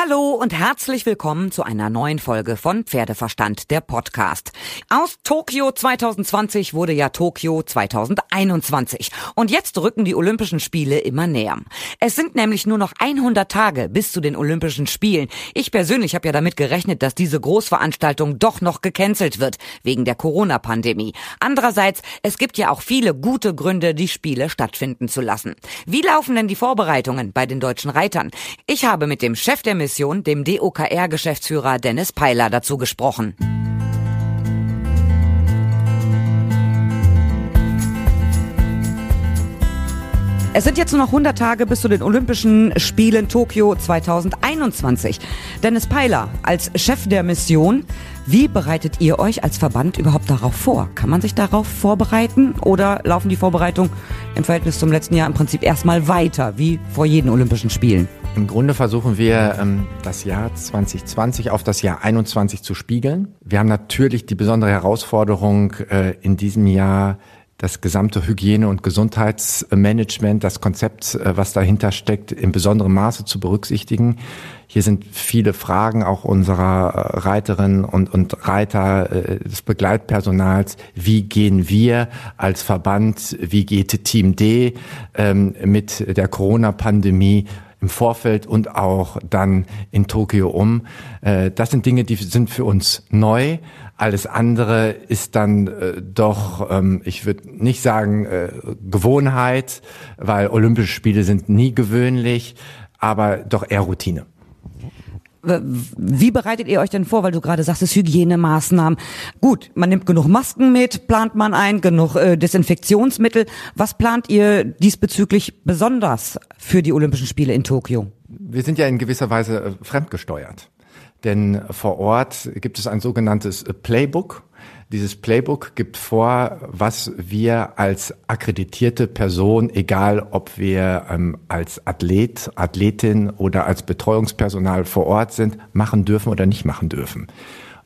Hallo und herzlich willkommen zu einer neuen Folge von Pferdeverstand, der Podcast. Aus Tokio 2020 wurde ja Tokio 2021 und jetzt rücken die Olympischen Spiele immer näher. Es sind nämlich nur noch 100 Tage bis zu den Olympischen Spielen. Ich persönlich habe ja damit gerechnet, dass diese Großveranstaltung doch noch gecancelt wird wegen der Corona-Pandemie. Andererseits, es gibt ja auch viele gute Gründe, die Spiele stattfinden zu lassen. Wie laufen denn die Vorbereitungen bei den deutschen Reitern? Ich habe mit dem Chef der dem DOKR-Geschäftsführer Dennis Peiler, dazu gesprochen. Es sind jetzt nur noch 100 Tage bis zu den Olympischen Spielen Tokio 2021. Dennis Peiler als Chef der Mission, wie bereitet ihr euch als Verband überhaupt darauf vor? Kann man sich darauf vorbereiten oder laufen die Vorbereitungen im Verhältnis zum letzten Jahr im Prinzip erstmal weiter, wie vor jeden Olympischen Spielen? Im Grunde versuchen wir, ähm, das Jahr 2020 auf das Jahr 21 zu spiegeln. Wir haben natürlich die besondere Herausforderung äh, in diesem Jahr, das gesamte Hygiene- und Gesundheitsmanagement, das Konzept, äh, was dahinter steckt, in besonderem Maße zu berücksichtigen. Hier sind viele Fragen auch unserer äh, Reiterinnen und, und Reiter, des Begleitpersonals. Wie gehen wir als Verband, wie geht Team D ähm, mit der Corona-Pandemie im Vorfeld und auch dann in Tokio um. Äh, das sind Dinge, die sind für uns neu. Alles andere ist dann äh, doch, ähm, ich würde nicht sagen äh, Gewohnheit, weil Olympische Spiele sind nie gewöhnlich, aber doch eher Routine. Wie bereitet ihr euch denn vor, weil du gerade sagst, es Hygienemaßnahmen. Gut, man nimmt genug Masken mit, plant man ein, genug äh, Desinfektionsmittel. Was plant ihr diesbezüglich besonders für die Olympischen Spiele in Tokio? Wir sind ja in gewisser Weise äh, fremdgesteuert. Denn vor Ort gibt es ein sogenanntes Playbook, dieses Playbook gibt vor, was wir als akkreditierte Person, egal ob wir ähm, als Athlet, Athletin oder als Betreuungspersonal vor Ort sind, machen dürfen oder nicht machen dürfen.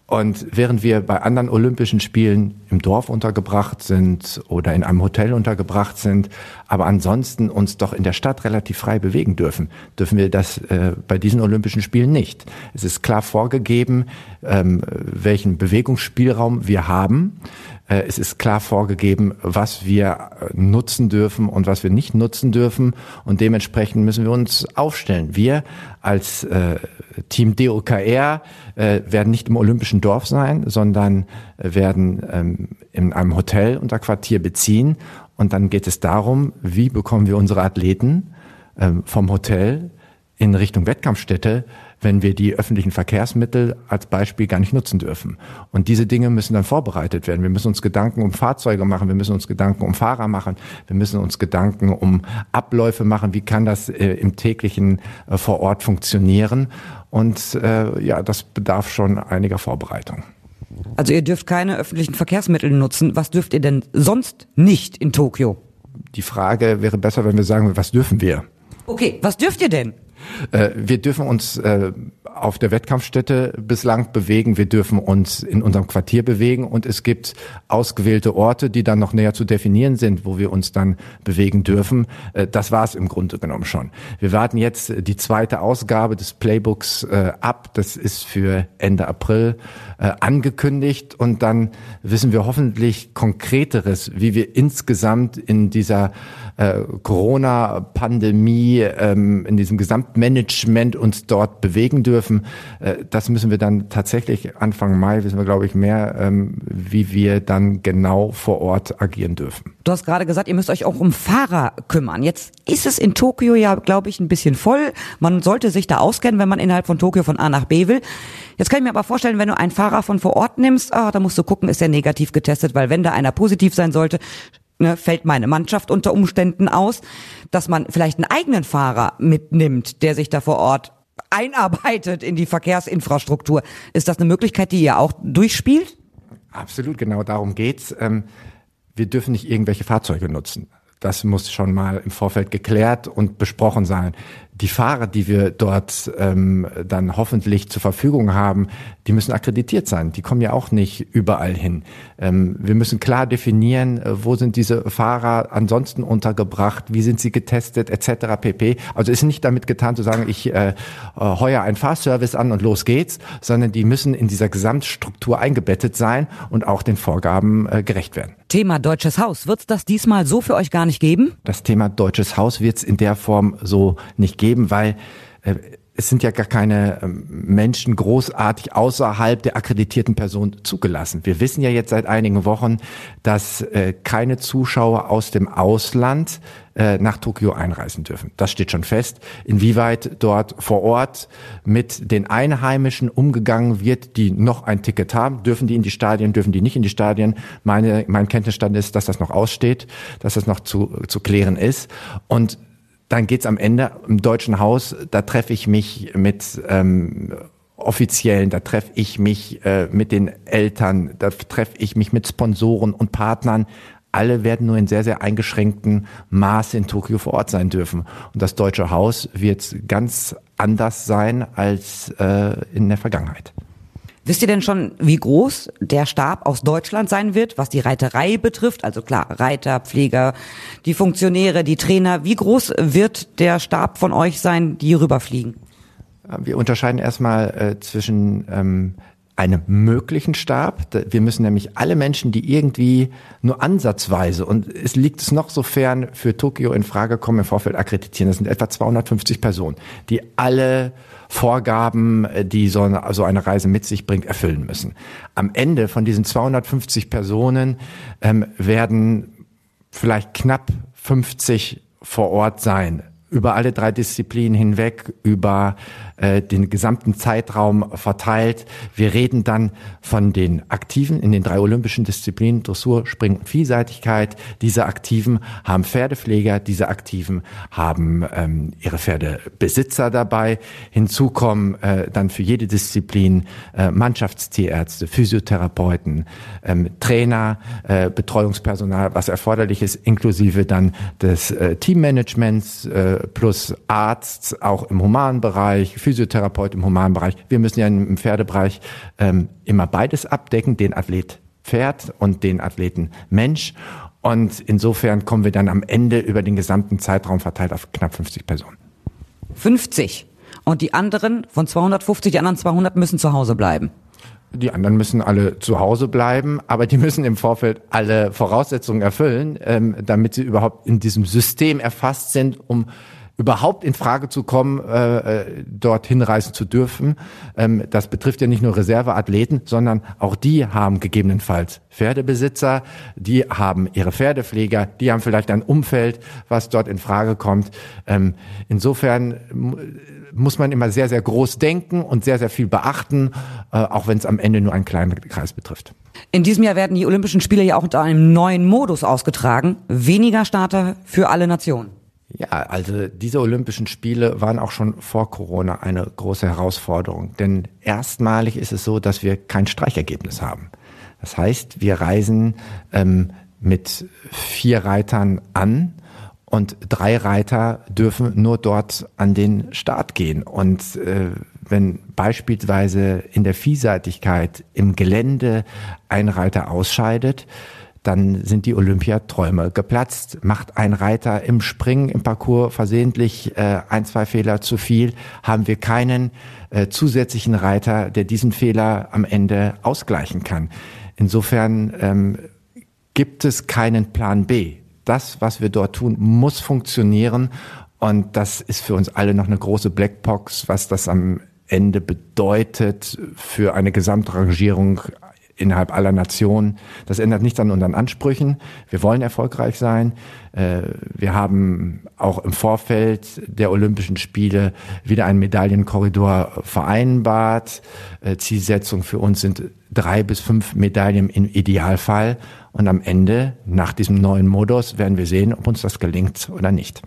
Und während wir bei anderen Olympischen Spielen im Dorf untergebracht sind oder in einem Hotel untergebracht sind, aber ansonsten uns doch in der Stadt relativ frei bewegen dürfen, dürfen wir das äh, bei diesen Olympischen Spielen nicht. Es ist klar vorgegeben, ähm, welchen Bewegungsspielraum wir haben. Äh, es ist klar vorgegeben, was wir äh, nutzen dürfen und was wir nicht nutzen dürfen. Und dementsprechend müssen wir uns aufstellen. Wir als äh, Team DOKR äh, werden nicht im Olympischen Dorf sein, sondern werden ähm, in einem Hotel unter Quartier beziehen. Und dann geht es darum, wie bekommen wir unsere Athleten ähm, vom Hotel in Richtung Wettkampfstätte wenn wir die öffentlichen Verkehrsmittel als Beispiel gar nicht nutzen dürfen. Und diese Dinge müssen dann vorbereitet werden. Wir müssen uns Gedanken um Fahrzeuge machen, wir müssen uns Gedanken um Fahrer machen, wir müssen uns Gedanken um Abläufe machen, wie kann das äh, im täglichen äh, vor Ort funktionieren. Und äh, ja, das bedarf schon einiger Vorbereitung. Also ihr dürft keine öffentlichen Verkehrsmittel nutzen. Was dürft ihr denn sonst nicht in Tokio? Die Frage wäre besser, wenn wir sagen, was dürfen wir? Okay, was dürft ihr denn? Äh, wir dürfen uns äh, auf der Wettkampfstätte bislang bewegen. Wir dürfen uns in unserem Quartier bewegen und es gibt ausgewählte Orte, die dann noch näher zu definieren sind, wo wir uns dann bewegen dürfen. Äh, das war es im Grunde genommen schon. Wir warten jetzt die zweite Ausgabe des Playbooks ab. Das ist für Ende April angekündigt und dann wissen wir hoffentlich konkreteres, wie wir insgesamt in dieser Corona-Pandemie, ähm, in diesem gesamten Management uns dort bewegen dürfen. Äh, das müssen wir dann tatsächlich Anfang Mai, wissen wir, glaube ich, mehr, ähm, wie wir dann genau vor Ort agieren dürfen. Du hast gerade gesagt, ihr müsst euch auch um Fahrer kümmern. Jetzt ist es in Tokio ja, glaube ich, ein bisschen voll. Man sollte sich da auskennen, wenn man innerhalb von Tokio von A nach B will. Jetzt kann ich mir aber vorstellen, wenn du einen Fahrer von vor Ort nimmst, ah, da musst du gucken, ist er negativ getestet, weil wenn da einer positiv sein sollte, ne, fällt meine Mannschaft unter Umständen aus, dass man vielleicht einen eigenen Fahrer mitnimmt, der sich da vor Ort einarbeitet in die Verkehrsinfrastruktur. Ist das eine Möglichkeit, die ihr auch durchspielt? Absolut, genau darum geht's. Ähm, wir dürfen nicht irgendwelche Fahrzeuge nutzen. Das muss schon mal im Vorfeld geklärt und besprochen sein. Die Fahrer, die wir dort ähm, dann hoffentlich zur Verfügung haben, die müssen akkreditiert sein. Die kommen ja auch nicht überall hin. Ähm, wir müssen klar definieren, äh, wo sind diese Fahrer ansonsten untergebracht, wie sind sie getestet, etc. pp. Also ist nicht damit getan zu sagen, ich äh, äh, heuer einen Fahrservice an und los geht's, sondern die müssen in dieser Gesamtstruktur eingebettet sein und auch den Vorgaben äh, gerecht werden. Thema Deutsches Haus. Wird es das diesmal so für euch gar nicht geben? Das Thema Deutsches Haus wird es in der Form so nicht geben, weil äh, es sind ja gar keine ähm, Menschen großartig außerhalb der akkreditierten Person zugelassen. Wir wissen ja jetzt seit einigen Wochen, dass äh, keine Zuschauer aus dem Ausland äh, nach Tokio einreisen dürfen. Das steht schon fest. Inwieweit dort vor Ort mit den Einheimischen umgegangen wird, die noch ein Ticket haben, dürfen die in die Stadien, dürfen die nicht in die Stadien. Meine, mein Kenntnisstand ist, dass das noch aussteht, dass das noch zu, zu klären ist. Und dann geht's am Ende im Deutschen Haus, da treffe ich mich mit ähm, Offiziellen, da treffe ich mich äh, mit den Eltern, da treffe ich mich mit Sponsoren und Partnern. Alle werden nur in sehr, sehr eingeschränktem Maße in Tokio vor Ort sein dürfen. Und das Deutsche Haus wird ganz anders sein als äh, in der Vergangenheit. Wisst ihr denn schon, wie groß der Stab aus Deutschland sein wird, was die Reiterei betrifft? Also klar, Reiter, Pfleger, die Funktionäre, die Trainer. Wie groß wird der Stab von euch sein, die rüberfliegen? Wir unterscheiden erstmal äh, zwischen ähm, einem möglichen Stab. Wir müssen nämlich alle Menschen, die irgendwie nur ansatzweise und es liegt es noch so fern für Tokio in Frage kommen, im Vorfeld akkreditieren. Das sind etwa 250 Personen, die alle Vorgaben, äh, die so eine, so eine Reise mit sich bringt, erfüllen müssen. Am Ende von diesen 250 Personen ähm, werden vielleicht knapp 50 vor Ort sein über alle drei Disziplinen hinweg, über äh, den gesamten Zeitraum verteilt. Wir reden dann von den Aktiven in den drei olympischen Disziplinen, Dressur, Springen und Vielseitigkeit. Diese Aktiven haben Pferdepfleger, diese Aktiven haben ähm, ihre Pferdebesitzer dabei. Hinzu kommen äh, dann für jede Disziplin äh, Mannschaftstierärzte, Physiotherapeuten, ähm, Trainer, äh, Betreuungspersonal, was erforderlich ist, inklusive dann des äh, Teammanagements, äh, plus Arzt, auch im Humanbereich, Physiotherapeut im Humanbereich. Wir müssen ja im Pferdebereich ähm, immer beides abdecken, den Athlet Pferd und den Athleten Mensch. Und insofern kommen wir dann am Ende über den gesamten Zeitraum verteilt auf knapp 50 Personen. 50. Und die anderen von 250, die anderen 200 müssen zu Hause bleiben. Die anderen müssen alle zu Hause bleiben, aber die müssen im Vorfeld alle Voraussetzungen erfüllen, ähm, damit sie überhaupt in diesem System erfasst sind, um überhaupt in Frage zu kommen, äh, äh, dorthin reisen zu dürfen. Ähm, das betrifft ja nicht nur Reserveathleten, sondern auch die haben gegebenenfalls Pferdebesitzer, die haben ihre Pferdepfleger, die haben vielleicht ein Umfeld, was dort in Frage kommt. Ähm, insofern muss man immer sehr, sehr groß denken und sehr, sehr viel beachten, äh, auch wenn es am Ende nur einen kleinen Kreis betrifft. In diesem Jahr werden die Olympischen Spiele ja auch unter einem neuen Modus ausgetragen. Weniger Starter für alle Nationen. Ja, also diese Olympischen Spiele waren auch schon vor Corona eine große Herausforderung. Denn erstmalig ist es so, dass wir kein Streichergebnis haben. Das heißt, wir reisen ähm, mit vier Reitern an und drei Reiter dürfen nur dort an den Start gehen. Und äh, wenn beispielsweise in der Vielseitigkeit im Gelände ein Reiter ausscheidet, dann sind die Olympiaträume geplatzt. Macht ein Reiter im Springen, im Parcours versehentlich äh, ein, zwei Fehler zu viel, haben wir keinen äh, zusätzlichen Reiter, der diesen Fehler am Ende ausgleichen kann. Insofern ähm, gibt es keinen Plan B das, was wir dort tun, muss funktionieren. Und das ist für uns alle noch eine große Blackbox, was das am Ende bedeutet für eine Gesamtrangierung innerhalb aller Nationen. Das ändert nichts an unseren Ansprüchen. Wir wollen erfolgreich sein. Äh, wir haben auch im Vorfeld der Olympischen Spiele wieder einen Medaillenkorridor vereinbart. Äh, Zielsetzung für uns sind drei bis fünf Medaillen im Idealfall. Und am Ende, nach diesem neuen Modus, werden wir sehen, ob uns das gelingt oder nicht.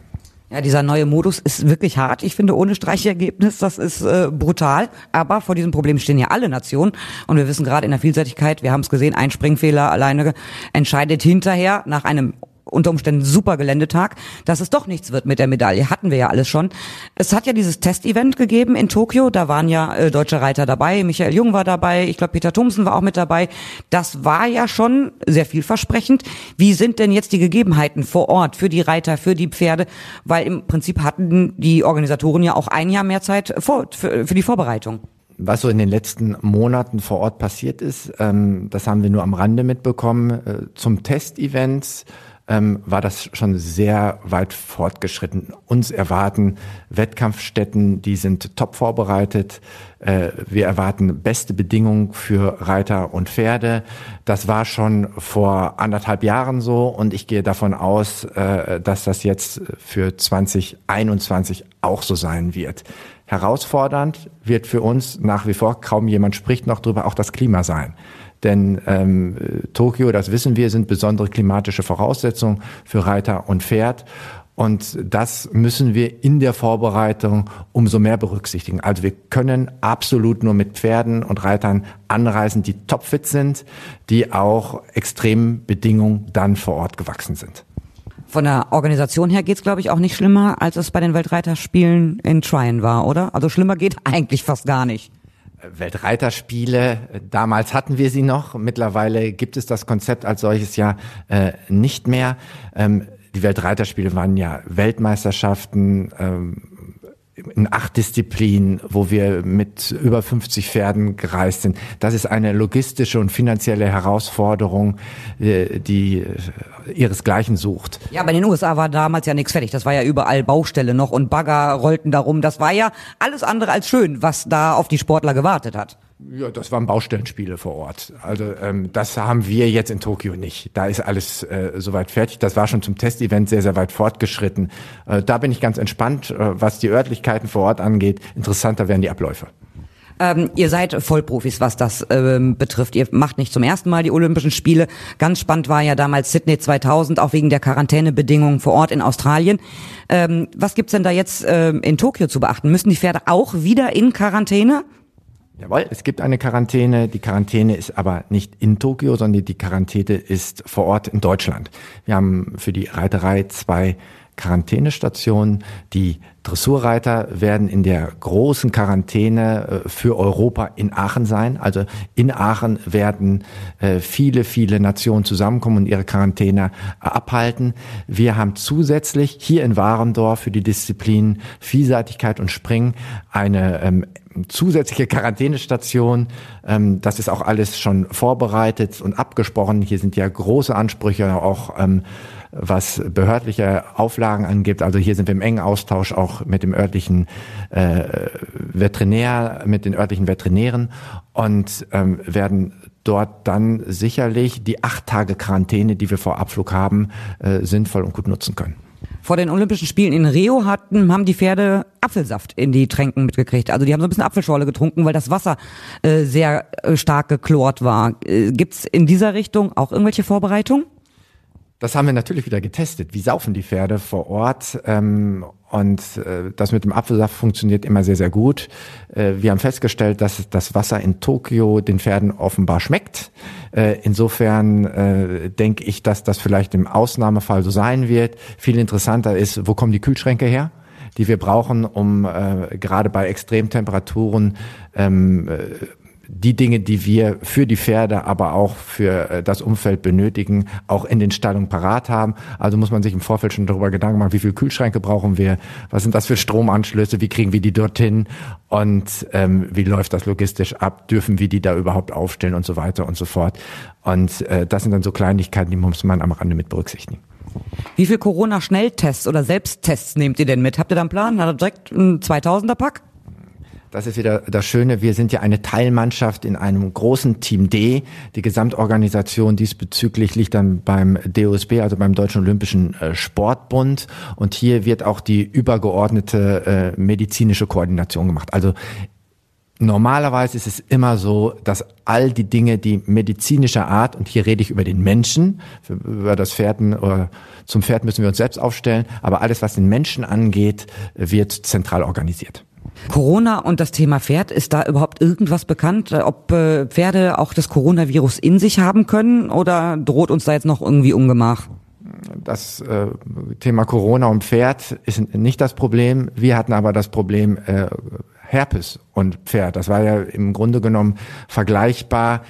Ja, dieser neue Modus ist wirklich hart. Ich finde, ohne Streichergebnis, das ist äh, brutal. Aber vor diesem Problem stehen ja alle Nationen. Und wir wissen gerade in der Vielseitigkeit, wir haben es gesehen, ein Springfehler alleine entscheidet hinterher nach einem unter Umständen super Geländetag, dass es doch nichts wird mit der Medaille. Hatten wir ja alles schon. Es hat ja dieses Testevent gegeben in Tokio. Da waren ja äh, deutsche Reiter dabei. Michael Jung war dabei. Ich glaube, Peter Thomsen war auch mit dabei. Das war ja schon sehr vielversprechend. Wie sind denn jetzt die Gegebenheiten vor Ort für die Reiter, für die Pferde? Weil im Prinzip hatten die Organisatoren ja auch ein Jahr mehr Zeit vor, für, für die Vorbereitung was so in den letzten Monaten vor Ort passiert ist, ähm, das haben wir nur am Rande mitbekommen. Äh, zum Testevents ähm, war das schon sehr weit fortgeschritten. Uns erwarten Wettkampfstätten, die sind top vorbereitet. Äh, wir erwarten beste Bedingungen für Reiter und Pferde. Das war schon vor anderthalb Jahren so und ich gehe davon aus, äh, dass das jetzt für 2021 auch so sein wird. Herausfordernd wird für uns nach wie vor, kaum jemand spricht noch drüber, auch das Klima sein. Denn ähm, Tokio, das wissen wir, sind besondere klimatische Voraussetzungen für Reiter und Pferd. Und das müssen wir in der Vorbereitung umso mehr berücksichtigen. Also wir können absolut nur mit Pferden und Reitern anreisen, die topfit sind, die auch extremen Bedingungen dann vor Ort gewachsen sind. Von der Organisation her geht's, glaube ich, auch nicht schlimmer, als es bei den Weltreiterspielen in Tryon war, oder? Also schlimmer geht eigentlich fast gar nicht. Weltreiterspiele, damals hatten wir sie noch, mittlerweile gibt es das Konzept als solches ja äh, nicht mehr. Ähm, die Weltreiterspiele waren ja Weltmeisterschaften, ähm, in acht Disziplinen, wo wir mit über 50 Pferden gereist sind. Das ist eine logistische und finanzielle Herausforderung, äh, die äh, ihresgleichen sucht. Ja, aber in den USA war damals ja nichts fertig. Das war ja überall Baustelle noch und Bagger rollten darum. Das war ja alles andere als schön, was da auf die Sportler gewartet hat. Ja, das waren Baustellenspiele vor Ort. Also ähm, das haben wir jetzt in Tokio nicht. Da ist alles äh, soweit fertig. Das war schon zum Testevent sehr, sehr weit fortgeschritten. Äh, da bin ich ganz entspannt, äh, was die Örtlichkeiten vor Ort angeht. Interessanter werden die Abläufe. Ähm, ihr seid Vollprofis, was das ähm, betrifft. Ihr macht nicht zum ersten Mal die Olympischen Spiele. Ganz spannend war ja damals Sydney 2000, auch wegen der Quarantänebedingungen vor Ort in Australien. Ähm, was gibt's denn da jetzt ähm, in Tokio zu beachten? Müssen die Pferde auch wieder in Quarantäne? Jawohl, es gibt eine Quarantäne. Die Quarantäne ist aber nicht in Tokio, sondern die Quarantäne ist vor Ort in Deutschland. Wir haben für die Reiterei zwei Quarantänestationen. Die Dressurreiter werden in der großen Quarantäne äh, für Europa in Aachen sein. Also in Aachen werden äh, viele, viele Nationen zusammenkommen und ihre Quarantäne äh, abhalten. Wir haben zusätzlich hier in Warendorf für die Disziplinen Vielseitigkeit und Springen eine ähm, zusätzliche Quarantänestation. Ähm, das ist auch alles schon vorbereitet und abgesprochen. Hier sind ja große Ansprüche auch ähm, was behördliche Auflagen angibt. Also hier sind wir im engen Austausch auch mit dem örtlichen äh, Veterinär, mit den örtlichen Veterinären und ähm, werden dort dann sicherlich die acht Tage Quarantäne, die wir vor Abflug haben, äh, sinnvoll und gut nutzen können. Vor den Olympischen Spielen in Rio hatten, haben die Pferde Apfelsaft in die Tränken mitgekriegt. Also die haben so ein bisschen Apfelschorle getrunken, weil das Wasser äh, sehr äh, stark geklort war. Äh, Gibt's in dieser Richtung auch irgendwelche Vorbereitungen? Das haben wir natürlich wieder getestet. Wie saufen die Pferde vor Ort? Ähm, und äh, das mit dem Apfelsaft funktioniert immer sehr, sehr gut. Äh, wir haben festgestellt, dass das Wasser in Tokio den Pferden offenbar schmeckt. Äh, insofern denke ich, dass das vielleicht im Ausnahmefall so sein wird. Viel interessanter ist, wo kommen die Kühlschränke her? die wir brauchen, um äh, gerade bei Extremtemperaturen ähm, äh, die Dinge, die wir für die Pferde, aber auch für äh, das Umfeld benötigen, auch in den Stallungen parat haben. Also muss man sich im Vorfeld schon darüber Gedanken machen, wie viele Kühlschränke brauchen wir, was sind das für Stromanschlüsse, wie kriegen wir die dorthin und ähm, wie läuft das logistisch ab, dürfen wir die da überhaupt aufstellen und so weiter und so fort. Und äh, das sind dann so Kleinigkeiten, die muss man am Rande mit berücksichtigen. Wie viel Corona-Schnelltests oder Selbsttests nehmt ihr denn mit? Habt ihr da einen Plan? Hat ihr direkt ein 2000er-Pack? Das ist wieder das Schöne. Wir sind ja eine Teilmannschaft in einem großen Team D. Die Gesamtorganisation diesbezüglich liegt dann beim DOSB, also beim Deutschen Olympischen äh, Sportbund. Und hier wird auch die übergeordnete äh, medizinische Koordination gemacht. Also Normalerweise ist es immer so, dass all die Dinge, die medizinischer Art, und hier rede ich über den Menschen, über das Pferden oder zum Pferd müssen wir uns selbst aufstellen, aber alles, was den Menschen angeht, wird zentral organisiert. Corona und das Thema Pferd, ist da überhaupt irgendwas bekannt, ob äh, Pferde auch das Coronavirus in sich haben können oder droht uns da jetzt noch irgendwie Ungemach? das äh, Thema Corona und Pferd ist nicht das Problem. Wir hatten aber das Problem äh, Herpes und Pferd. Das war ja im Grunde genommen vergleichbar.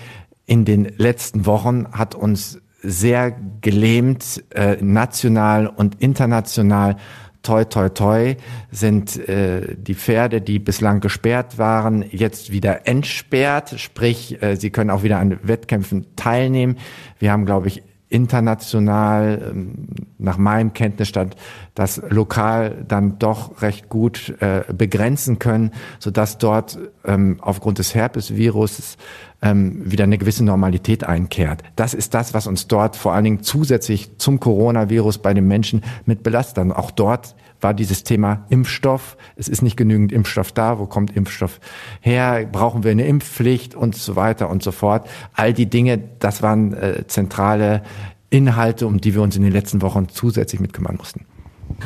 In den letzten Wochen hat uns sehr gelähmt, äh, national und international toi toi toi sind äh, die Pferde, die bislang gesperrt waren, jetzt wieder entsperrt, sprich, äh, sie können auch wieder an Wettkämpfen teilnehmen. Wir haben, glaube ich, international ähm, nach meinem Kenntnisstand das lokal dann doch recht gut äh, begrenzen können, so dass dort ähm, aufgrund des Herpesvirus ähm, wieder eine gewisse Normalität einkehrt. Das ist das, was uns dort vor allen Dingen zusätzlich zum Coronavirus bei den Menschen mit belastet. Auch dort war dieses Thema Impfstoff. Es ist nicht genügend Impfstoff da. Wo kommt Impfstoff her? Brauchen wir eine Impfpflicht und so weiter und so fort? All die Dinge, das waren äh, zentrale Inhalte, um die wir uns in den letzten Wochen zusätzlich mit kümmern mussten.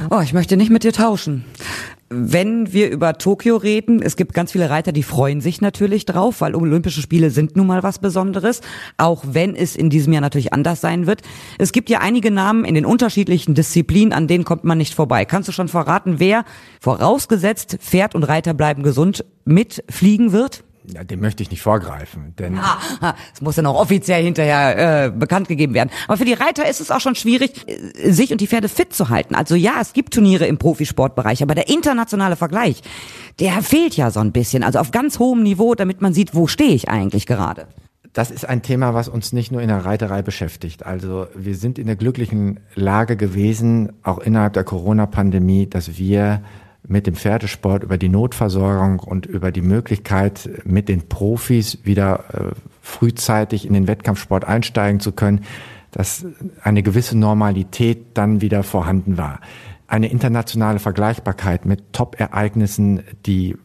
Oh, ich möchte nicht mit dir tauschen wenn wir über Tokio reden, es gibt ganz viele Reiter, die freuen sich natürlich drauf, weil Olympische Spiele sind nun mal was Besonderes, auch wenn es in diesem Jahr natürlich anders sein wird. Es gibt ja einige Namen in den unterschiedlichen Disziplinen, an denen kommt man nicht vorbei. Kannst du schon verraten, wer vorausgesetzt Pferd und Reiter bleiben gesund mitfliegen wird? Ja, dem möchte ich nicht vorgreifen, denn es muss ja noch offiziell hinterher äh, bekannt gegeben werden. Aber für die Reiter ist es auch schon schwierig, äh, sich und die Pferde fit zu halten. Also ja, es gibt Turniere im Profisportbereich, aber der internationale Vergleich, der fehlt ja so ein bisschen. Also auf ganz hohem Niveau, damit man sieht, wo stehe ich eigentlich gerade. Das ist ein Thema, was uns nicht nur in der Reiterei beschäftigt. Also wir sind in der glücklichen Lage gewesen, auch innerhalb der Corona-Pandemie, dass wir mit dem Pferdesport über die Notversorgung und über die Möglichkeit, mit den Profis wieder äh, frühzeitig in den Wettkampfsport einsteigen zu können, dass eine gewisse Normalität dann wieder vorhanden war. Eine internationale Vergleichbarkeit mit Top-Ereignissen, die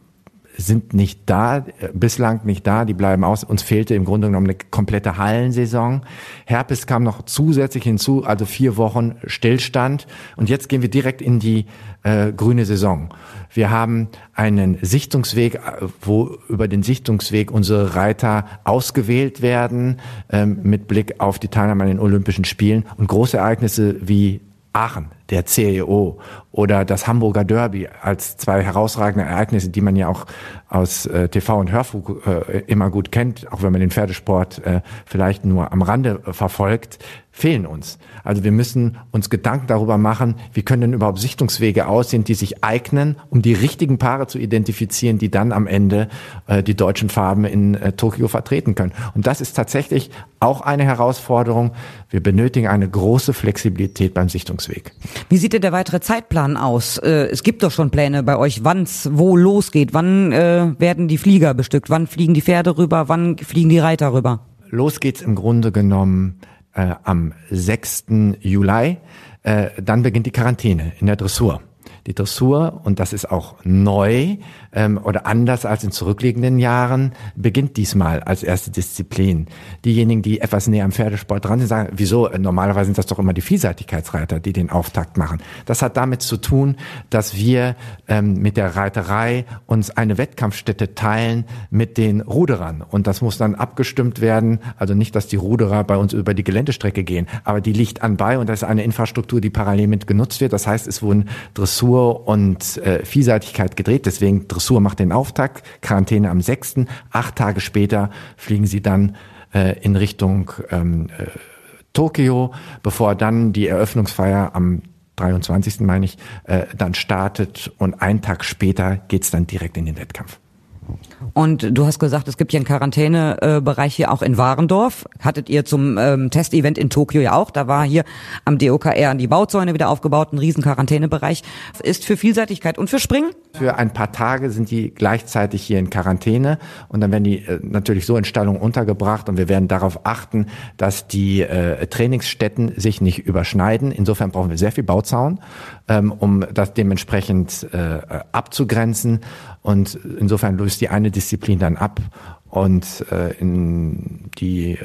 sind nicht da, bislang nicht da, die bleiben aus. Uns fehlte im Grunde genommen eine komplette Hallensaison. Herpes kam noch zusätzlich hinzu, also vier Wochen Stillstand. Und jetzt gehen wir direkt in die äh, grüne Saison. Wir haben einen Sichtungsweg, äh, wo über den Sichtungsweg unsere Reiter ausgewählt werden, ähm, mit Blick auf die Teilnahme an den Olympischen Spielen. Und große Ereignisse wie Aachen, der CEO oder das Hamburger Derby als zwei herausragende Ereignisse, die man ja auch aus äh, TV und Hörfunk äh, immer gut kennt, auch wenn man den Pferdesport äh, vielleicht nur am Rande äh, verfolgt, fehlen uns. Also wir müssen uns Gedanken darüber machen, wie können denn überhaupt Sichtungswege aussehen, die sich eignen, um die richtigen Paare zu identifizieren, die dann am Ende äh, die deutschen Farben in äh, Tokio vertreten können. Und das ist tatsächlich auch eine Herausforderung. Wir benötigen eine große Flexibilität beim Sichtungsweg. Wie sieht denn der weitere Zeitplan aus? Äh, es gibt doch schon Pläne bei euch, wann es wo losgeht. Wann äh, werden die Flieger bestückt? Wann fliegen die Pferde rüber? Wann fliegen die Reiter rüber? Los geht's im Grunde genommen am 6. Juli. Äh, dann beginnt die Quarantäne in der Dressur. Die Dressur, und das ist auch neu ähm, oder anders als in zurückliegenden Jahren, beginnt diesmal als erste Disziplin. Diejenigen, die etwas näher am Pferdesport dran sind, sagen, wieso, normalerweise sind das doch immer die Vielseitigkeitsreiter, die den Auftakt machen. Das hat damit zu tun, dass wir ähm, mit der Reiterei uns eine Wettkampfstätte teilen mit den Ruderern. Und das muss dann abgestimmt werden. Also nicht, dass die Ruderer bei uns über die Geländestrecke gehen, aber die liegt anbei und das ist eine Infrastruktur, die parallel mit genutzt wird. Das heißt, es wurden Dressur Dressur und äh, Vielseitigkeit gedreht. Deswegen Dressur macht den Auftakt, Quarantäne am 6. Acht Tage später fliegen sie dann äh, in Richtung ähm, äh, Tokio, bevor dann die Eröffnungsfeier am 23. meine ich, äh, dann startet und einen Tag später geht's dann direkt in den Wettkampf. Und du hast gesagt, es gibt ja einen Quarantänebereich hier auch in Warendorf. Hattet ihr zum ähm, Testevent in Tokio ja auch. Da war hier am DOKR die Bauzäune wieder aufgebaut, ein riesen Quarantänebereich. Ist für Vielseitigkeit und für Springen? Für ein paar Tage sind die gleichzeitig hier in Quarantäne und dann werden die äh, natürlich so in Stallung untergebracht und wir werden darauf achten, dass die äh, Trainingsstätten sich nicht überschneiden. Insofern brauchen wir sehr viel Bauzaun, ähm, um das dementsprechend äh, abzugrenzen und insofern löst die eine Disziplin dann ab und äh, in die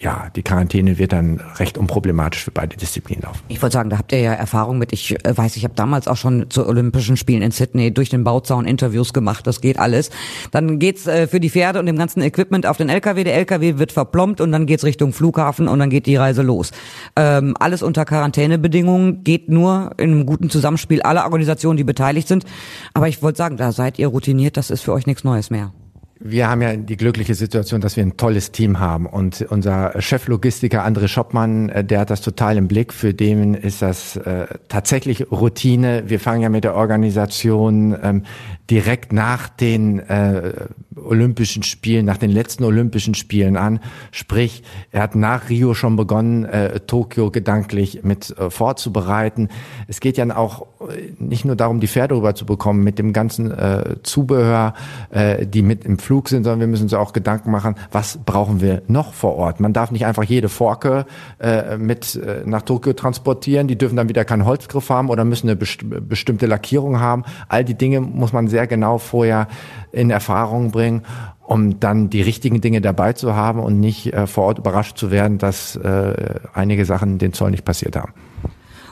ja, die Quarantäne wird dann recht unproblematisch für beide Disziplinen laufen. Ich wollte sagen, da habt ihr ja Erfahrung mit. Ich äh, weiß, ich habe damals auch schon zu Olympischen Spielen in Sydney durch den Bauzaun Interviews gemacht. Das geht alles. Dann geht's äh, für die Pferde und dem ganzen Equipment auf den LKW. Der LKW wird verplombt und dann geht's Richtung Flughafen und dann geht die Reise los. Ähm, alles unter Quarantänebedingungen geht nur in einem guten Zusammenspiel aller Organisationen, die beteiligt sind. Aber ich wollte sagen, da seid ihr routiniert. Das ist für euch nichts Neues mehr wir haben ja die glückliche Situation, dass wir ein tolles Team haben und unser Cheflogistiker André Schoppmann, äh, der hat das total im Blick. Für den ist das äh, tatsächlich Routine. Wir fangen ja mit der Organisation ähm, direkt nach den äh, Olympischen Spielen, nach den letzten Olympischen Spielen an. Sprich, er hat nach Rio schon begonnen, äh, Tokio gedanklich mit äh, vorzubereiten. Es geht ja auch äh, nicht nur darum, die Pferde rüberzubekommen mit dem ganzen äh, Zubehör, äh, die mit im Flug sind, sondern wir müssen uns auch Gedanken machen, was brauchen wir noch vor Ort. Man darf nicht einfach jede Forke äh, mit äh, nach Tokio transportieren. Die dürfen dann wieder keinen Holzgriff haben oder müssen eine best bestimmte Lackierung haben. All die Dinge muss man sehr genau vorher in Erfahrung bringen, um dann die richtigen Dinge dabei zu haben und nicht äh, vor Ort überrascht zu werden, dass äh, einige Sachen den Zoll nicht passiert haben.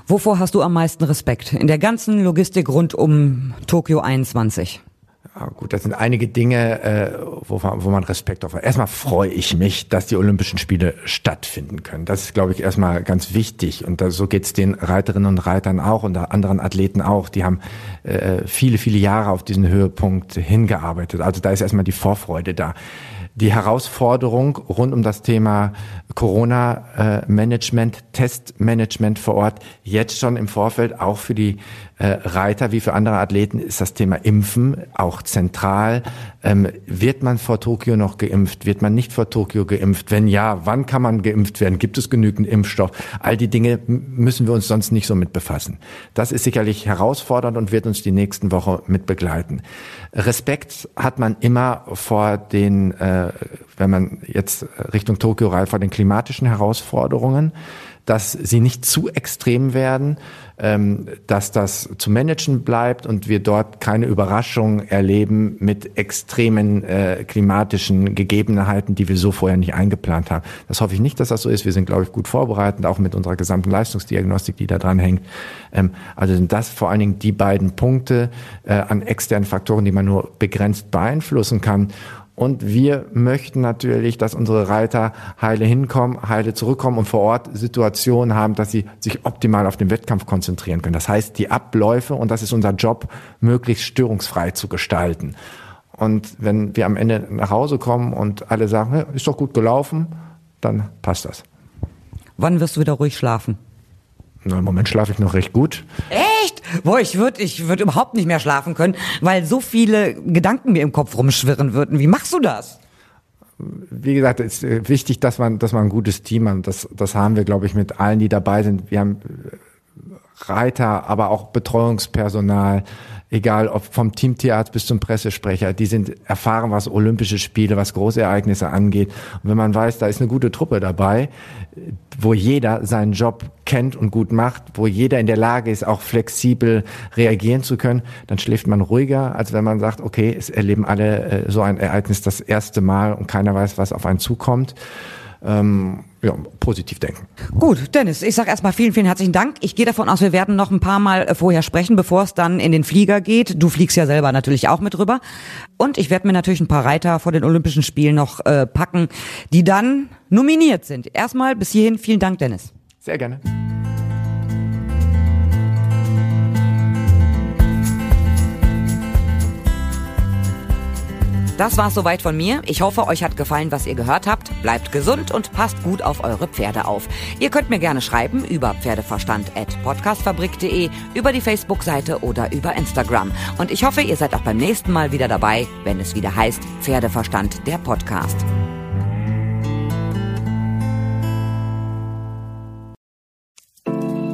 Wovor hast du am meisten Respekt in der ganzen Logistik rund um Tokio 21? Gut, das sind einige Dinge, äh, wo, wo man Respekt auf hat. Erstmal freue ich mich, dass die Olympischen Spiele stattfinden können. Das ist, glaube ich, erstmal ganz wichtig. Und da, so geht's den Reiterinnen und Reitern auch und anderen Athleten auch. Die haben äh, viele, viele Jahre auf diesen Höhepunkt hingearbeitet. Also da ist erstmal die Vorfreude da die Herausforderung rund um das Thema Corona-Management, Testmanagement vor Ort, jetzt schon im Vorfeld, auch für die äh, Reiter wie für andere Athleten, ist das Thema Impfen auch zentral. Ähm, wird man vor Tokio noch geimpft? Wird man nicht vor Tokio geimpft? Wenn ja, wann kann man geimpft werden? Gibt es genügend Impfstoff? All die Dinge müssen wir uns sonst nicht so mit befassen. Das ist sicherlich herausfordernd und wird uns die nächsten Wochen mit begleiten. Respekt hat man immer vor den, äh, wenn man jetzt Richtung Tokio reift, vor den klimatischen Herausforderungen dass sie nicht zu extrem werden, dass das zu managen bleibt und wir dort keine Überraschung erleben mit extremen äh, klimatischen Gegebenheiten, die wir so vorher nicht eingeplant haben. Das hoffe ich nicht, dass das so ist. Wir sind, glaube ich, gut vorbereitet, auch mit unserer gesamten Leistungsdiagnostik, die da dran hängt. Ähm, also sind das vor allen Dingen die beiden Punkte äh, an externen Faktoren, die man nur begrenzt beeinflussen kann. Und wir möchten natürlich, dass unsere Reiter heile hinkommen, heile zurückkommen und vor Ort Situationen haben, dass sie sich optimal auf den Wettkampf konzentrieren können. Das heißt, die Abläufe, und das ist unser Job, möglichst störungsfrei zu gestalten. Und wenn wir am Ende nach Hause kommen und alle sagen, ist doch gut gelaufen, dann passt das. Wann wirst du wieder ruhig schlafen? Na, Im Moment schlafe ich noch recht gut. Echt? Boah, ich würde ich würd überhaupt nicht mehr schlafen können, weil so viele Gedanken mir im Kopf rumschwirren würden. Wie machst du das? Wie gesagt, es ist äh, wichtig, dass man, dass man ein gutes Team hat. Das, das haben wir, glaube ich, mit allen, die dabei sind. Wir haben Reiter, aber auch Betreuungspersonal, egal ob vom Teamtierarzt bis zum Pressesprecher, die sind erfahren, was Olympische Spiele, was Großereignisse angeht. Und wenn man weiß, da ist eine gute Truppe dabei, wo jeder seinen Job kennt und gut macht, wo jeder in der Lage ist, auch flexibel reagieren zu können, dann schläft man ruhiger, als wenn man sagt, okay, es erleben alle äh, so ein Ereignis das erste Mal und keiner weiß, was auf einen zukommt. Ähm, ja, positiv denken. Gut, Dennis, ich sage erstmal vielen, vielen herzlichen Dank. Ich gehe davon aus, wir werden noch ein paar Mal äh, vorher sprechen, bevor es dann in den Flieger geht. Du fliegst ja selber natürlich auch mit rüber. Und ich werde mir natürlich ein paar Reiter vor den Olympischen Spielen noch äh, packen, die dann nominiert sind. Erstmal bis hierhin vielen Dank, Dennis. Sehr gerne. Das war's soweit von mir. Ich hoffe, euch hat gefallen, was ihr gehört habt. Bleibt gesund und passt gut auf eure Pferde auf. Ihr könnt mir gerne schreiben über pferdeverstand.podcastfabrik.de, über die Facebook-Seite oder über Instagram. Und ich hoffe, ihr seid auch beim nächsten Mal wieder dabei, wenn es wieder heißt Pferdeverstand, der Podcast.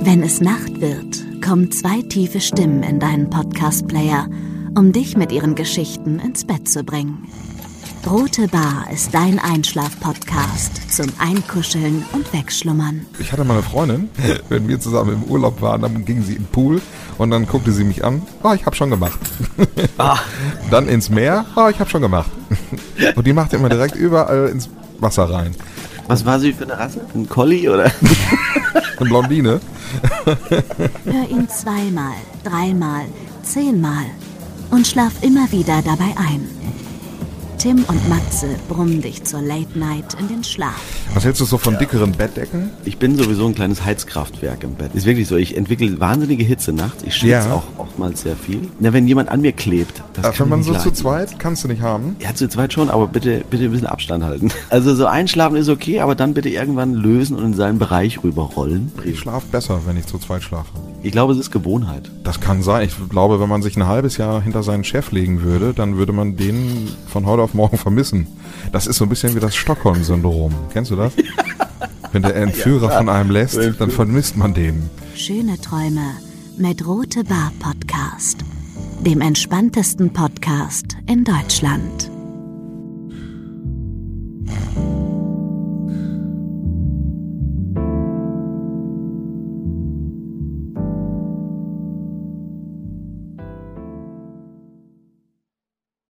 Wenn es Nacht wird, kommen zwei tiefe Stimmen in deinen Podcast-Player – um dich mit ihren Geschichten ins Bett zu bringen. Rote Bar ist dein Einschlaf-Podcast zum Einkuscheln und Wegschlummern. Ich hatte mal eine Freundin, wenn wir zusammen im Urlaub waren, dann ging sie im Pool und dann guckte sie mich an. Oh, ich habe schon gemacht. Ah. Dann ins Meer. Oh, ich habe schon gemacht. Und die machte immer direkt überall ins Wasser rein. Was war sie für eine Rasse? Ein Collie oder? Eine Blondine. Hör ihn zweimal, dreimal, zehnmal und schlaf immer wieder dabei ein. Tim und Matze brummen dich zur Late Night in den Schlaf. Was hältst du so von dickeren Bettdecken? Ich bin sowieso ein kleines Heizkraftwerk im Bett. Ist wirklich so. Ich entwickle wahnsinnige Hitze nachts. Ich schwitze Ja. auch oftmals sehr viel. Na, wenn jemand an mir klebt, das Äh, kann wenn man so nicht zu leiden. zweit, kannst du nicht haben. Ja, zu zweit schon, aber bitte, bitte ein bisschen Abstand halten. Also so einschlafen ist okay, aber dann bitte irgendwann lösen und in seinen Bereich rüberrollen. Ich schlafe besser, wenn ich zu zweit schlafe. Ich glaube, es ist Gewohnheit. Das kann sein. Ich glaube, wenn man sich ein halbes Jahr hinter seinen Chef legen würde, dann würde man den von heute auf morgen vermissen. Das ist so ein bisschen wie das Stockholm-Syndrom. Kennst du das? Wenn der Entführer von einem lässt, dann vermisst man den. Schöne Träume mit Rote Bar Podcast, dem entspanntesten Podcast in Deutschland.